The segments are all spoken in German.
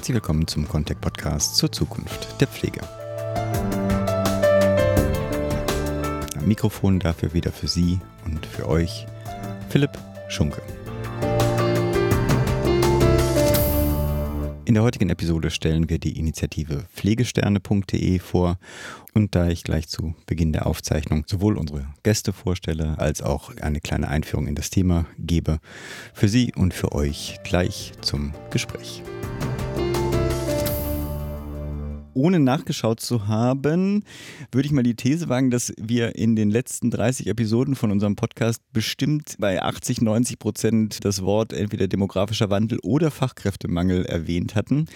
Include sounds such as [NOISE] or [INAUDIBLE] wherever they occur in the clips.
Herzlich willkommen zum Contact Podcast zur Zukunft der Pflege. Am Mikrofon dafür wieder für Sie und für euch Philipp Schunke. In der heutigen Episode stellen wir die Initiative pflegesterne.de vor und da ich gleich zu Beginn der Aufzeichnung sowohl unsere Gäste vorstelle als auch eine kleine Einführung in das Thema gebe, für Sie und für euch gleich zum Gespräch ohne nachgeschaut zu haben, würde ich mal die These wagen, dass wir in den letzten 30 Episoden von unserem Podcast bestimmt bei 80, 90 Prozent das Wort entweder demografischer Wandel oder Fachkräftemangel erwähnt hatten.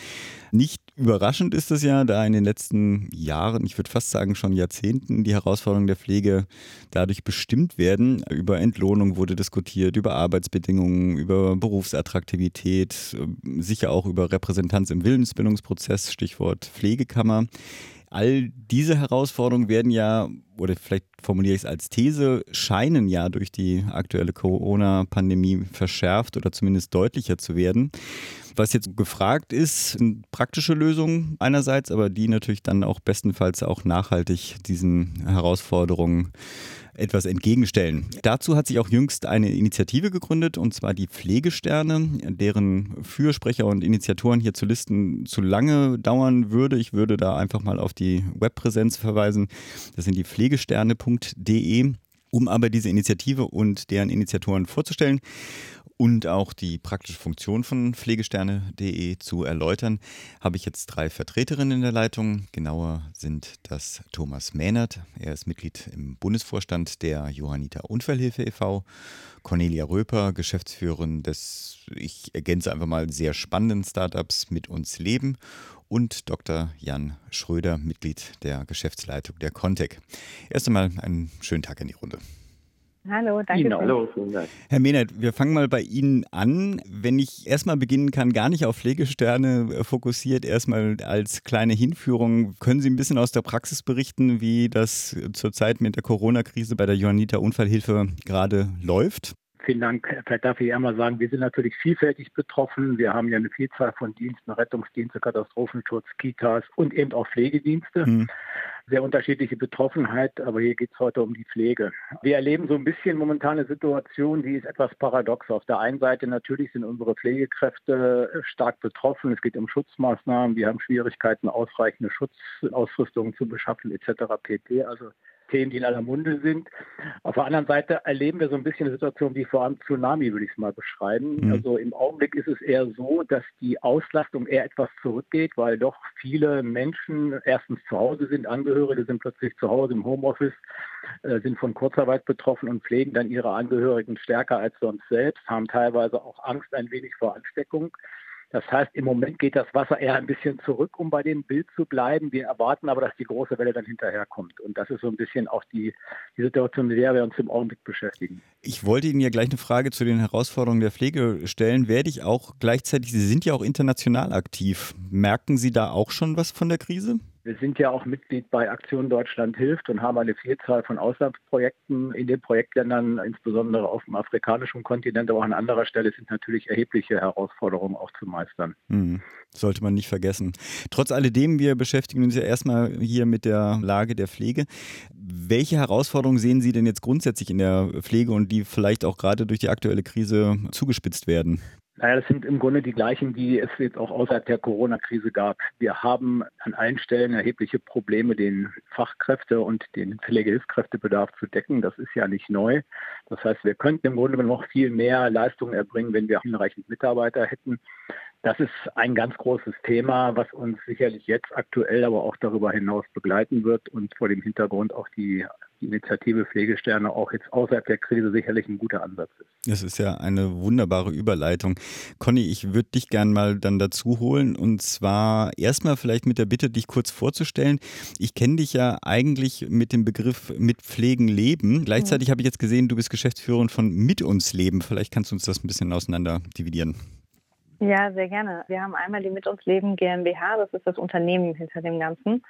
Nicht überraschend ist es ja, da in den letzten Jahren, ich würde fast sagen schon Jahrzehnten, die Herausforderungen der Pflege dadurch bestimmt werden. Über Entlohnung wurde diskutiert, über Arbeitsbedingungen, über Berufsattraktivität, sicher auch über Repräsentanz im Willensbildungsprozess, Stichwort Pflegekammer. All diese Herausforderungen werden ja, oder vielleicht formuliere ich es als These, scheinen ja durch die aktuelle Corona-Pandemie verschärft oder zumindest deutlicher zu werden. Was jetzt gefragt ist, praktische Lösungen einerseits, aber die natürlich dann auch bestenfalls auch nachhaltig diesen Herausforderungen etwas entgegenstellen. Dazu hat sich auch jüngst eine Initiative gegründet, und zwar die Pflegesterne, deren Fürsprecher und Initiatoren hier zu listen zu lange dauern würde. Ich würde da einfach mal auf die Webpräsenz verweisen. Das sind die pflegesterne.de. Um aber diese Initiative und deren Initiatoren vorzustellen, und auch die praktische Funktion von pflegesterne.de zu erläutern, habe ich jetzt drei Vertreterinnen in der Leitung. Genauer sind das Thomas Mähnert, er ist Mitglied im Bundesvorstand der Johanniter Unfallhilfe e.V., Cornelia Röper, Geschäftsführerin des, ich ergänze einfach mal, sehr spannenden Startups mit uns Leben und Dr. Jan Schröder, Mitglied der Geschäftsleitung der Contec. Erst einmal einen schönen Tag in die Runde. Hallo, danke. Ihnen, hallo, vielen Dank. Herr Mehnert, wir fangen mal bei Ihnen an. Wenn ich erstmal beginnen kann, gar nicht auf Pflegesterne äh, fokussiert, erstmal als kleine Hinführung, können Sie ein bisschen aus der Praxis berichten, wie das zurzeit mit der Corona-Krise bei der Johanniter Unfallhilfe gerade läuft? Vielen Dank. Vielleicht darf ich einmal sagen, wir sind natürlich vielfältig betroffen. Wir haben ja eine Vielzahl von Diensten, Rettungsdienste, Katastrophenschutz, Kitas und eben auch Pflegedienste. Hm sehr unterschiedliche Betroffenheit, aber hier geht es heute um die Pflege. Wir erleben so ein bisschen momentan eine Situation, die ist etwas paradox. Auf der einen Seite natürlich sind unsere Pflegekräfte stark betroffen. Es geht um Schutzmaßnahmen. Wir haben Schwierigkeiten, ausreichende Schutzausrüstung zu beschaffen etc. pp. Also Themen, die in aller Munde sind. Auf der anderen Seite erleben wir so ein bisschen eine Situation wie vor einem Tsunami, würde ich es mal beschreiben. Mhm. Also im Augenblick ist es eher so, dass die Auslastung eher etwas zurückgeht, weil doch viele Menschen erstens zu Hause sind, Angehörige sind plötzlich zu Hause im Homeoffice, äh, sind von Kurzarbeit betroffen und pflegen dann ihre Angehörigen stärker als sonst selbst, haben teilweise auch Angst ein wenig vor Ansteckung. Das heißt, im Moment geht das Wasser eher ein bisschen zurück, um bei dem Bild zu bleiben. Wir erwarten aber, dass die große Welle dann hinterherkommt. Und das ist so ein bisschen auch die, die Situation, mit der wir uns im Augenblick beschäftigen. Ich wollte Ihnen ja gleich eine Frage zu den Herausforderungen der Pflege stellen. Werde ich auch gleichzeitig, Sie sind ja auch international aktiv. Merken Sie da auch schon was von der Krise? Wir sind ja auch Mitglied bei Aktion Deutschland hilft und haben eine Vielzahl von Auslandsprojekten in den Projektländern, insbesondere auf dem afrikanischen Kontinent, aber auch an anderer Stelle sind natürlich erhebliche Herausforderungen auch zu meistern. Mhm. Sollte man nicht vergessen. Trotz alledem, wir beschäftigen uns ja erstmal hier mit der Lage der Pflege. Welche Herausforderungen sehen Sie denn jetzt grundsätzlich in der Pflege und die vielleicht auch gerade durch die aktuelle Krise zugespitzt werden? Naja, das sind im Grunde die gleichen, die es jetzt auch außerhalb der Corona-Krise gab. Wir haben an allen Stellen erhebliche Probleme, den Fachkräfte- und den Pflegehilfskräftebedarf zu decken. Das ist ja nicht neu. Das heißt, wir könnten im Grunde noch viel mehr Leistungen erbringen, wenn wir hinreichend Mitarbeiter hätten. Das ist ein ganz großes Thema, was uns sicherlich jetzt aktuell, aber auch darüber hinaus begleiten wird und vor dem Hintergrund auch die, die Initiative Pflegesterne auch jetzt außerhalb der Krise sicherlich ein guter Ansatz ist. Das ist ja eine wunderbare Überleitung. Conny, ich würde dich gern mal dann dazu holen und zwar erstmal vielleicht mit der Bitte, dich kurz vorzustellen. Ich kenne dich ja eigentlich mit dem Begriff mit Pflegen leben. Gleichzeitig mhm. habe ich jetzt gesehen, du bist Geschäftsführerin von Mit uns Leben. Vielleicht kannst du uns das ein bisschen auseinander dividieren. Ja, sehr gerne. Wir haben einmal die Mit uns Leben GmbH, das ist das Unternehmen hinter dem Ganzen.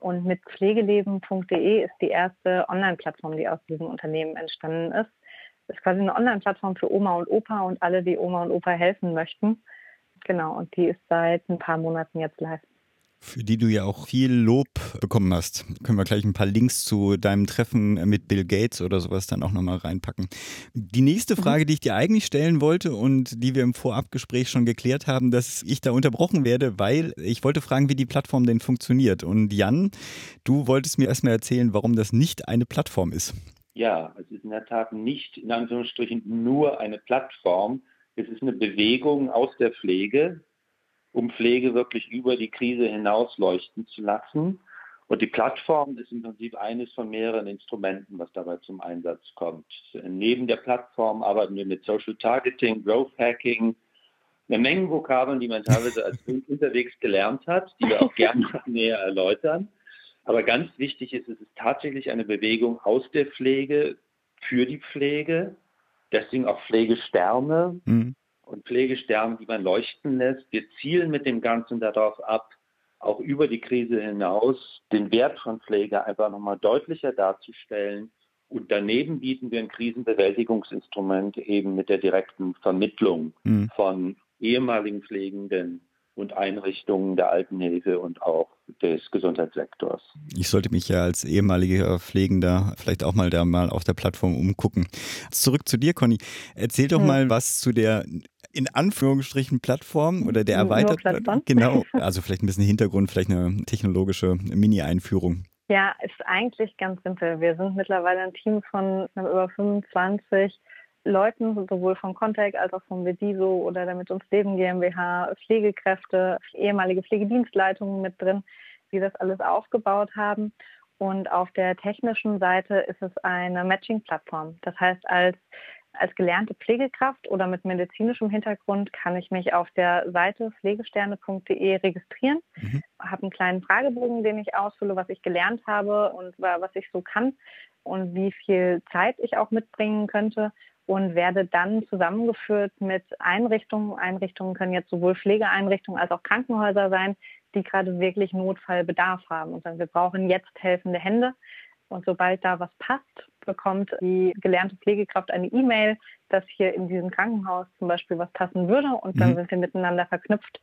Und mit pflegeleben.de ist die erste Online-Plattform, die aus diesem Unternehmen entstanden ist. Das ist quasi eine Online-Plattform für Oma und Opa und alle, die Oma und Opa helfen möchten. genau. Und die ist seit ein paar Monaten jetzt live für die du ja auch viel Lob bekommen hast. Können wir gleich ein paar Links zu deinem Treffen mit Bill Gates oder sowas dann auch nochmal reinpacken. Die nächste mhm. Frage, die ich dir eigentlich stellen wollte und die wir im Vorabgespräch schon geklärt haben, dass ich da unterbrochen werde, weil ich wollte fragen, wie die Plattform denn funktioniert. Und Jan, du wolltest mir erstmal erzählen, warum das nicht eine Plattform ist. Ja, es ist in der Tat nicht in Anführungsstrichen nur eine Plattform. Es ist eine Bewegung aus der Pflege, um Pflege wirklich über die Krise hinaus leuchten zu lassen. Und die Plattform ist im Prinzip eines von mehreren Instrumenten, was dabei zum Einsatz kommt. Neben der Plattform arbeiten wir mit Social Targeting, Growth Hacking, eine Menge Vokabeln, die man teilweise als unterwegs gelernt hat, die wir auch gerne [LAUGHS] näher erläutern. Aber ganz wichtig ist, es ist tatsächlich eine Bewegung aus der Pflege für die Pflege. Deswegen auch Pflegesterne. Mhm und Pflegesterne, die man leuchten lässt. Wir zielen mit dem Ganzen darauf ab, auch über die Krise hinaus den Wert von Pflege einfach nochmal deutlicher darzustellen. Und daneben bieten wir ein Krisenbewältigungsinstrument eben mit der direkten Vermittlung mhm. von ehemaligen Pflegenden und Einrichtungen der Altenhilfe und auch des Gesundheitssektors. Ich sollte mich ja als ehemaliger Pflegender vielleicht auch mal da mal auf der Plattform umgucken. Zurück zu dir, Conny. Erzähl doch hm. mal was zu der in Anführungsstrichen Plattform oder der erweiterten. Genau, [LAUGHS] also vielleicht ein bisschen Hintergrund, vielleicht eine technologische Mini-Einführung. Ja, ist eigentlich ganz simpel. Wir sind mittlerweile ein Team von über 25 Leuten, sowohl von Contact als auch von Vediso oder der Mit uns Leben GmbH, Pflegekräfte, ehemalige Pflegedienstleitungen mit drin, die das alles aufgebaut haben. Und auf der technischen Seite ist es eine Matching-Plattform. Das heißt, als, als gelernte Pflegekraft oder mit medizinischem Hintergrund kann ich mich auf der Seite pflegesterne.de registrieren, mhm. habe einen kleinen Fragebogen, den ich ausfülle, was ich gelernt habe und was ich so kann und wie viel Zeit ich auch mitbringen könnte und werde dann zusammengeführt mit Einrichtungen. Einrichtungen können jetzt sowohl Pflegeeinrichtungen als auch Krankenhäuser sein, die gerade wirklich Notfallbedarf haben und sagen, wir brauchen jetzt helfende Hände. Und sobald da was passt, bekommt die gelernte Pflegekraft eine E-Mail, dass hier in diesem Krankenhaus zum Beispiel was passen würde. Und dann mhm. sind wir miteinander verknüpft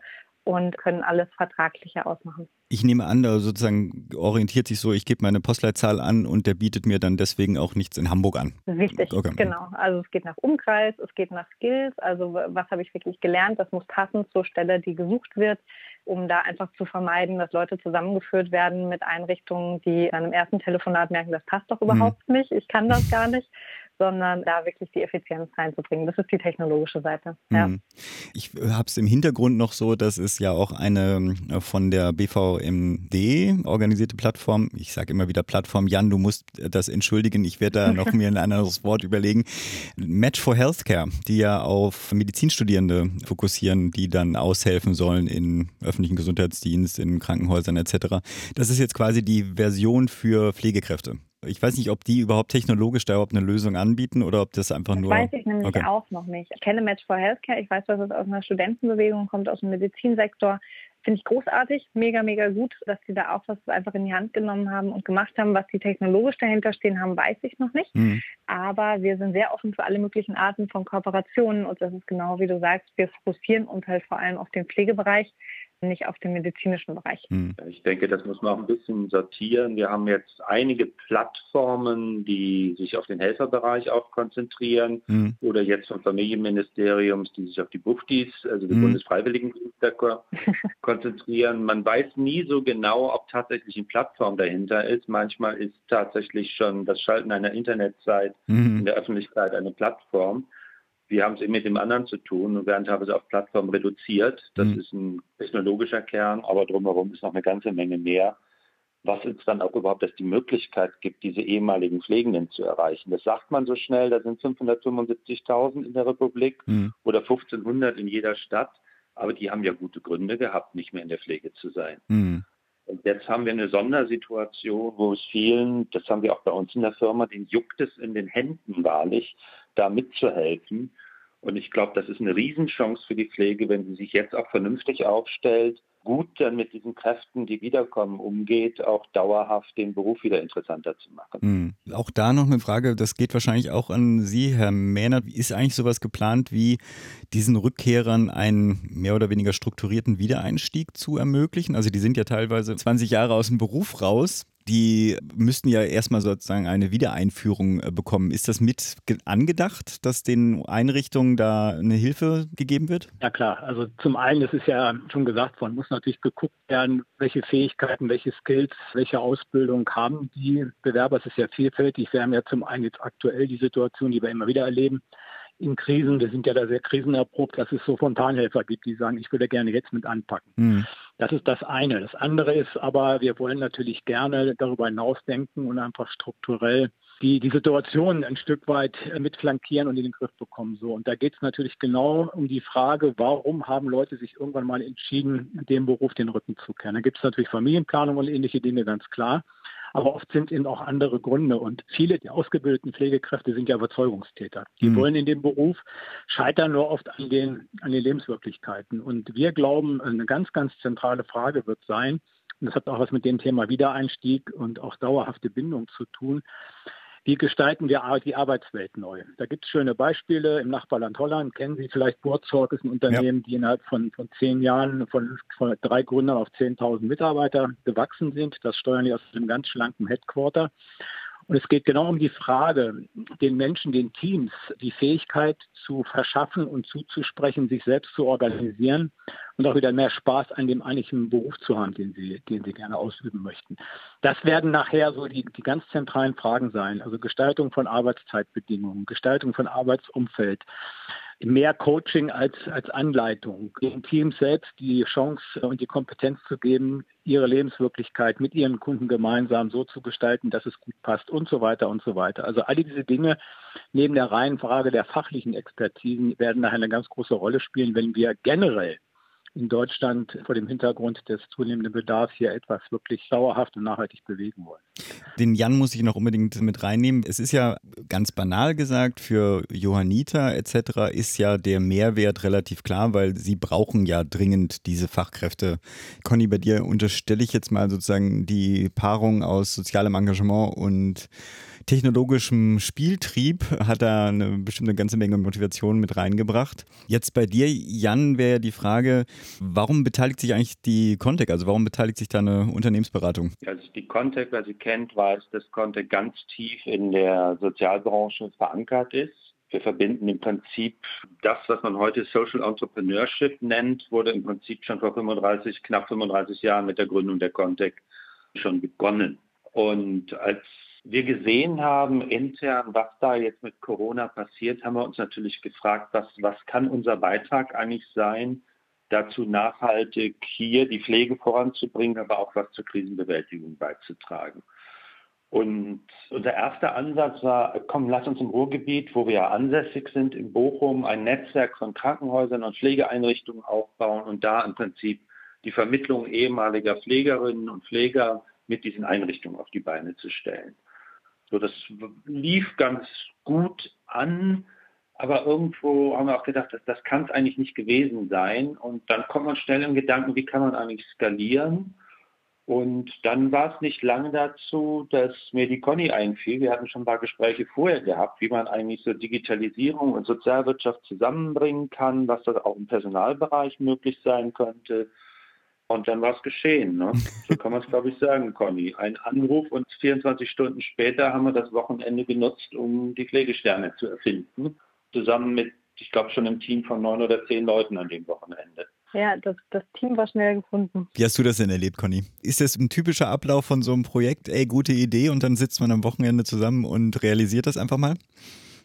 und können alles Vertragliche ausmachen. Ich nehme an, da sozusagen orientiert sich so, ich gebe meine Postleitzahl an und der bietet mir dann deswegen auch nichts in Hamburg an. Richtig, okay. genau. Also es geht nach Umkreis, es geht nach Skills, also was habe ich wirklich gelernt, das muss passen zur Stelle, die gesucht wird, um da einfach zu vermeiden, dass Leute zusammengeführt werden mit Einrichtungen, die an einem ersten Telefonat merken, das passt doch überhaupt mhm. nicht, ich kann das gar nicht sondern da wirklich die Effizienz reinzubringen. Das ist die technologische Seite. Ja. Mhm. Ich habe es im Hintergrund noch so, dass es ja auch eine äh, von der BVMD organisierte Plattform, ich sage immer wieder Plattform, Jan, du musst das entschuldigen, ich werde da [LAUGHS] noch mir ein anderes Wort überlegen, Match for Healthcare, die ja auf Medizinstudierende fokussieren, die dann aushelfen sollen in öffentlichen Gesundheitsdienst, in Krankenhäusern etc. Das ist jetzt quasi die Version für Pflegekräfte. Ich weiß nicht, ob die überhaupt technologisch da überhaupt eine Lösung anbieten oder ob das einfach das nur. Weiß ich nämlich okay. auch noch nicht. Ich kenne Match for Healthcare. Ich weiß, dass es aus einer Studentenbewegung kommt, aus dem Medizinsektor. Finde ich großartig, mega, mega gut, dass sie da auch was einfach in die Hand genommen haben und gemacht haben. Was die technologisch dahinter stehen haben, weiß ich noch nicht. Mhm. Aber wir sind sehr offen für alle möglichen Arten von Kooperationen und das ist genau wie du sagst, wir fokussieren uns halt vor allem auf den Pflegebereich nicht auf den medizinischen Bereich. Hm. Ich denke, das muss man auch ein bisschen sortieren. Wir haben jetzt einige Plattformen, die sich auf den Helferbereich auch konzentrieren hm. oder jetzt vom Familienministeriums, die sich auf die Buftis, also die hm. Bundesfreiwilligendienste [LAUGHS] konzentrieren. Man weiß nie so genau, ob tatsächlich eine Plattform dahinter ist. Manchmal ist tatsächlich schon das Schalten einer Internetseite hm. in der Öffentlichkeit eine Plattform. Wir haben es eben mit dem anderen zu tun und werden teilweise auf Plattformen reduziert. Das mhm. ist ein technologischer Kern, aber drumherum ist noch eine ganze Menge mehr, was uns dann auch überhaupt erst die Möglichkeit gibt, diese ehemaligen Pflegenden zu erreichen. Das sagt man so schnell, da sind 575.000 in der Republik mhm. oder 1500 in jeder Stadt, aber die haben ja gute Gründe gehabt, nicht mehr in der Pflege zu sein. Mhm. Und jetzt haben wir eine Sondersituation, wo es vielen, das haben wir auch bei uns in der Firma, den juckt es in den Händen wahrlich, da mitzuhelfen. Und ich glaube, das ist eine Riesenchance für die Pflege, wenn sie sich jetzt auch vernünftig aufstellt, gut dann mit diesen Kräften, die wiederkommen, umgeht, auch dauerhaft den Beruf wieder interessanter zu machen. Mhm. Auch da noch eine Frage, das geht wahrscheinlich auch an Sie, Herr Mähnert. Ist eigentlich sowas geplant, wie diesen Rückkehrern einen mehr oder weniger strukturierten Wiedereinstieg zu ermöglichen? Also die sind ja teilweise 20 Jahre aus dem Beruf raus die müssten ja erstmal sozusagen eine Wiedereinführung äh, bekommen. Ist das mit angedacht, dass den Einrichtungen da eine Hilfe gegeben wird? Ja klar, also zum einen, das ist ja schon gesagt worden, muss natürlich geguckt werden, welche Fähigkeiten, welche Skills, welche Ausbildung haben die Bewerber. Es ist ja vielfältig. Wir haben ja zum einen jetzt aktuell die Situation, die wir immer wieder erleben, in Krisen, wir sind ja da sehr krisenerprobt, dass es so Fontanhelfer gibt, die sagen, ich würde gerne jetzt mit anpacken. Mhm. Das ist das eine. Das andere ist aber, wir wollen natürlich gerne darüber hinausdenken und einfach strukturell die, die Situation ein Stück weit mit flankieren und in den Griff bekommen. So. Und da geht es natürlich genau um die Frage, warum haben Leute sich irgendwann mal entschieden, dem Beruf den Rücken zu kehren. Da gibt es natürlich Familienplanung und ähnliche Dinge, ganz klar. Aber oft sind eben auch andere Gründe. Und viele der ausgebildeten Pflegekräfte sind ja Überzeugungstäter. Die mhm. wollen in dem Beruf, scheitern nur oft an den, an den Lebenswirklichkeiten. Und wir glauben, eine ganz, ganz zentrale Frage wird sein, und das hat auch was mit dem Thema Wiedereinstieg und auch dauerhafte Bindung zu tun, wie gestalten wir die Arbeitswelt neu? Da gibt es schöne Beispiele. Im Nachbarland Holland kennen Sie vielleicht Burzorg, ist ein Unternehmen, ja. die innerhalb von, von zehn Jahren von, von drei Gründern auf 10.000 Mitarbeiter gewachsen sind. Das steuern die aus einem ganz schlanken Headquarter. Und es geht genau um die Frage, den Menschen, den Teams die Fähigkeit zu verschaffen und zuzusprechen, sich selbst zu organisieren und auch wieder mehr Spaß an dem eigentlichen Beruf zu haben, den sie, den sie gerne ausüben möchten. Das werden nachher so die, die ganz zentralen Fragen sein. Also Gestaltung von Arbeitszeitbedingungen, Gestaltung von Arbeitsumfeld, mehr Coaching als, als Anleitung, den Teams selbst die Chance und die Kompetenz zu geben, ihre Lebenswirklichkeit mit ihren Kunden gemeinsam so zu gestalten, dass es gut passt und so weiter und so weiter. Also all diese Dinge neben der reinen Frage der fachlichen Expertisen werden nachher eine ganz große Rolle spielen, wenn wir generell in Deutschland vor dem Hintergrund des zunehmenden Bedarfs hier etwas wirklich dauerhaft und nachhaltig bewegen wollen. Den Jan muss ich noch unbedingt mit reinnehmen. Es ist ja ganz banal gesagt, für Johanniter etc. ist ja der Mehrwert relativ klar, weil sie brauchen ja dringend diese Fachkräfte. Conny, bei dir unterstelle ich jetzt mal sozusagen die Paarung aus sozialem Engagement und technologischem Spieltrieb hat er eine bestimmte ganze Menge Motivation mit reingebracht. Jetzt bei dir, Jan, wäre die Frage, warum beteiligt sich eigentlich die Contec? Also warum beteiligt sich da eine Unternehmensberatung? Also die Contec, wer sie kennt, weiß, dass Contec ganz tief in der Sozialbranche verankert ist. Wir verbinden im Prinzip das, was man heute Social Entrepreneurship nennt, wurde im Prinzip schon vor 35, knapp 35 Jahren mit der Gründung der Contec schon begonnen. Und als wir gesehen haben intern, was da jetzt mit Corona passiert, haben wir uns natürlich gefragt, was, was kann unser Beitrag eigentlich sein, dazu nachhaltig hier die Pflege voranzubringen, aber auch was zur Krisenbewältigung beizutragen. Und unser erster Ansatz war, komm, lass uns im Ruhrgebiet, wo wir ja ansässig sind, in Bochum, ein Netzwerk von Krankenhäusern und Pflegeeinrichtungen aufbauen und da im Prinzip die Vermittlung ehemaliger Pflegerinnen und Pfleger mit diesen Einrichtungen auf die Beine zu stellen. So, das lief ganz gut an, aber irgendwo haben wir auch gedacht, dass das kann es eigentlich nicht gewesen sein. Und dann kommt man schnell im Gedanken, wie kann man eigentlich skalieren? Und dann war es nicht lange dazu, dass mir die Conny einfiel. Wir hatten schon ein paar Gespräche vorher gehabt, wie man eigentlich so Digitalisierung und Sozialwirtschaft zusammenbringen kann, was das auch im Personalbereich möglich sein könnte. Und dann war es geschehen. Ne? So kann man es, glaube ich, sagen, Conny. Ein Anruf und 24 Stunden später haben wir das Wochenende genutzt, um die Pflegesterne zu erfinden. Zusammen mit, ich glaube, schon einem Team von neun oder zehn Leuten an dem Wochenende. Ja, das, das Team war schnell gefunden. Wie hast du das denn erlebt, Conny? Ist das ein typischer Ablauf von so einem Projekt? Ey, gute Idee und dann sitzt man am Wochenende zusammen und realisiert das einfach mal?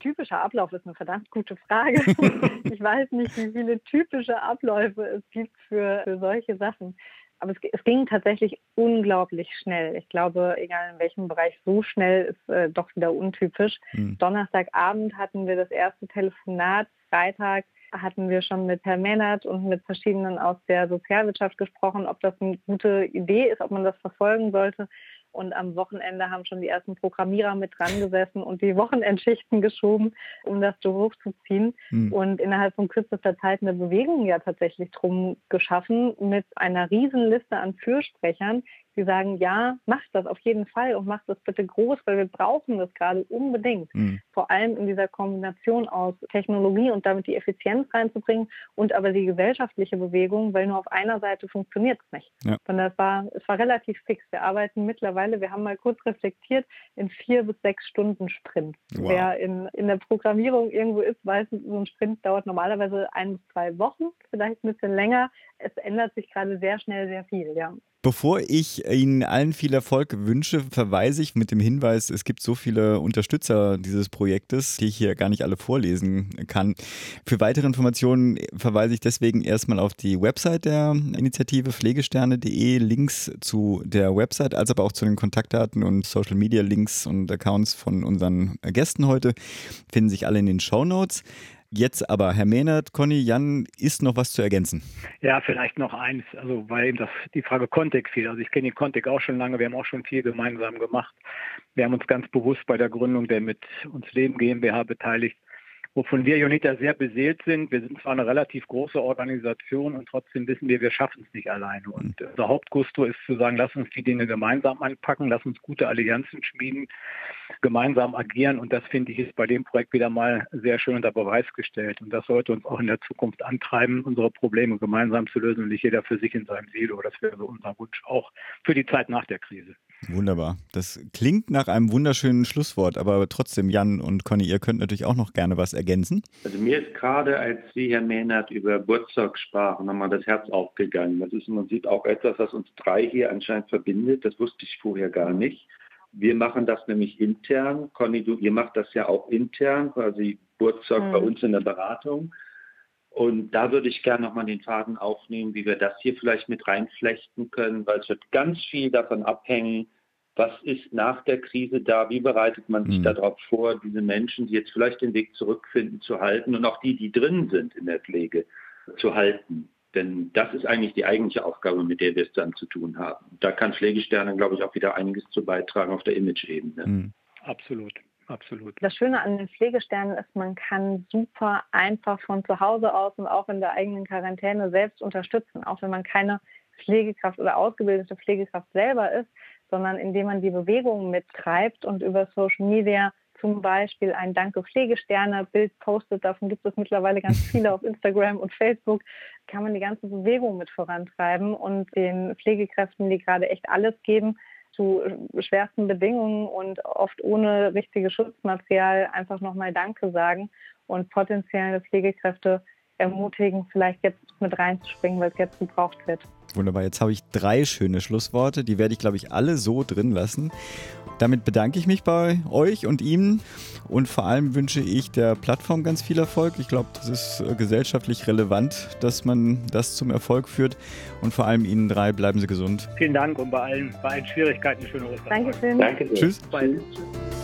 Typischer Ablauf ist eine verdammt gute Frage. [LAUGHS] ich weiß nicht, wie viele typische Abläufe es gibt für, für solche Sachen. Aber es, es, ging tatsächlich unglaublich schnell. Ich glaube, egal in welchem Bereich, so schnell ist äh, doch wieder untypisch. Mhm. Donnerstagabend hatten wir das erste Telefonat. Freitag hatten wir schon mit Herrn Mennert und mit verschiedenen aus der Sozialwirtschaft gesprochen, ob das eine gute Idee ist, ob man das verfolgen sollte. Und am Wochenende haben schon die ersten Programmierer mit dran gesessen und die Wochenendschichten geschoben, um das so hochzuziehen. Mhm. Und innerhalb von kürzester Zeit eine Bewegung ja tatsächlich drum geschaffen mit einer riesen Liste an Fürsprechern, die sagen, ja, macht das auf jeden Fall und macht das bitte groß, weil wir brauchen das gerade unbedingt. Mhm. Vor allem in dieser Kombination aus Technologie und damit die Effizienz reinzubringen und aber die gesellschaftliche Bewegung, weil nur auf einer Seite funktioniert es nicht. Ja. Und das war, es war relativ fix. Wir arbeiten mittlerweile, wir haben mal kurz reflektiert, in vier bis sechs Stunden Sprint. Wow. Wer in, in der Programmierung irgendwo ist, weiß, so ein Sprint dauert normalerweise ein bis zwei Wochen, vielleicht ein bisschen länger. Es ändert sich gerade sehr schnell sehr viel, ja. Bevor ich Ihnen allen viel Erfolg wünsche, verweise ich mit dem Hinweis, es gibt so viele Unterstützer dieses Projektes, die ich hier gar nicht alle vorlesen kann. Für weitere Informationen verweise ich deswegen erstmal auf die Website der Initiative pflegesterne.de, Links zu der Website, als aber auch zu den Kontaktdaten und Social Media Links und Accounts von unseren Gästen heute finden sich alle in den Show Notes. Jetzt aber, Herr Mehnert, Conny, Jan, ist noch was zu ergänzen? Ja, vielleicht noch eins, also weil eben das, die Frage Contact fiel. Also ich kenne den Contact auch schon lange, wir haben auch schon viel gemeinsam gemacht. Wir haben uns ganz bewusst bei der Gründung der mit uns Leben GmbH beteiligt wovon wir Jonita sehr beseelt sind. Wir sind zwar eine relativ große Organisation und trotzdem wissen wir, wir schaffen es nicht alleine. Und unser Hauptgusto ist zu sagen, lass uns die Dinge gemeinsam anpacken, lass uns gute Allianzen schmieden, gemeinsam agieren. Und das finde ich ist bei dem Projekt wieder mal sehr schön unter Beweis gestellt. Und das sollte uns auch in der Zukunft antreiben, unsere Probleme gemeinsam zu lösen und nicht jeder für sich in seinem Silo. Das wäre so unser Wunsch auch für die Zeit nach der Krise. Wunderbar. Das klingt nach einem wunderschönen Schlusswort, aber trotzdem, Jan und Conny, ihr könnt natürlich auch noch gerne was ergänzen. Also mir ist gerade, als Sie, Herr Mehnert, über Geburtstag sprachen, nochmal das Herz aufgegangen. Das ist im Prinzip auch etwas, was uns drei hier anscheinend verbindet. Das wusste ich vorher gar nicht. Wir machen das nämlich intern. Conny, du, ihr macht das ja auch intern, quasi Geburtstag mhm. bei uns in der Beratung. Und da würde ich gerne nochmal den Faden aufnehmen, wie wir das hier vielleicht mit reinflechten können, weil es wird ganz viel davon abhängen, was ist nach der Krise da, wie bereitet man sich mhm. darauf vor, diese Menschen, die jetzt vielleicht den Weg zurückfinden, zu halten und auch die, die drin sind in der Pflege, zu halten. Denn das ist eigentlich die eigentliche Aufgabe, mit der wir es dann zu tun haben. Da kann Pflegesterne, glaube ich, auch wieder einiges zu beitragen auf der Image-Ebene. Mhm. Absolut. Absolut. Das Schöne an den Pflegesternen ist, man kann super einfach von zu Hause aus und auch in der eigenen Quarantäne selbst unterstützen, auch wenn man keine Pflegekraft oder ausgebildete Pflegekraft selber ist, sondern indem man die Bewegung mittreibt und über Social Media zum Beispiel ein Danke Pflegesterne Bild postet, davon gibt es mittlerweile ganz [LAUGHS] viele auf Instagram und Facebook, kann man die ganze Bewegung mit vorantreiben und den Pflegekräften, die gerade echt alles geben, zu schwersten Bedingungen und oft ohne richtiges Schutzmaterial einfach nochmal Danke sagen und potenzielle Pflegekräfte ermutigen, vielleicht jetzt mit reinzuspringen, weil es jetzt gebraucht wird. Wunderbar, jetzt habe ich drei schöne Schlussworte, die werde ich, glaube ich, alle so drin lassen. Damit bedanke ich mich bei euch und Ihnen und vor allem wünsche ich der Plattform ganz viel Erfolg. Ich glaube, das ist äh, gesellschaftlich relevant, dass man das zum Erfolg führt und vor allem Ihnen drei bleiben Sie gesund. Vielen Dank und bei allen, bei allen Schwierigkeiten schöne Ostern. Dankeschön. Danke. Tschüss. Tschüss.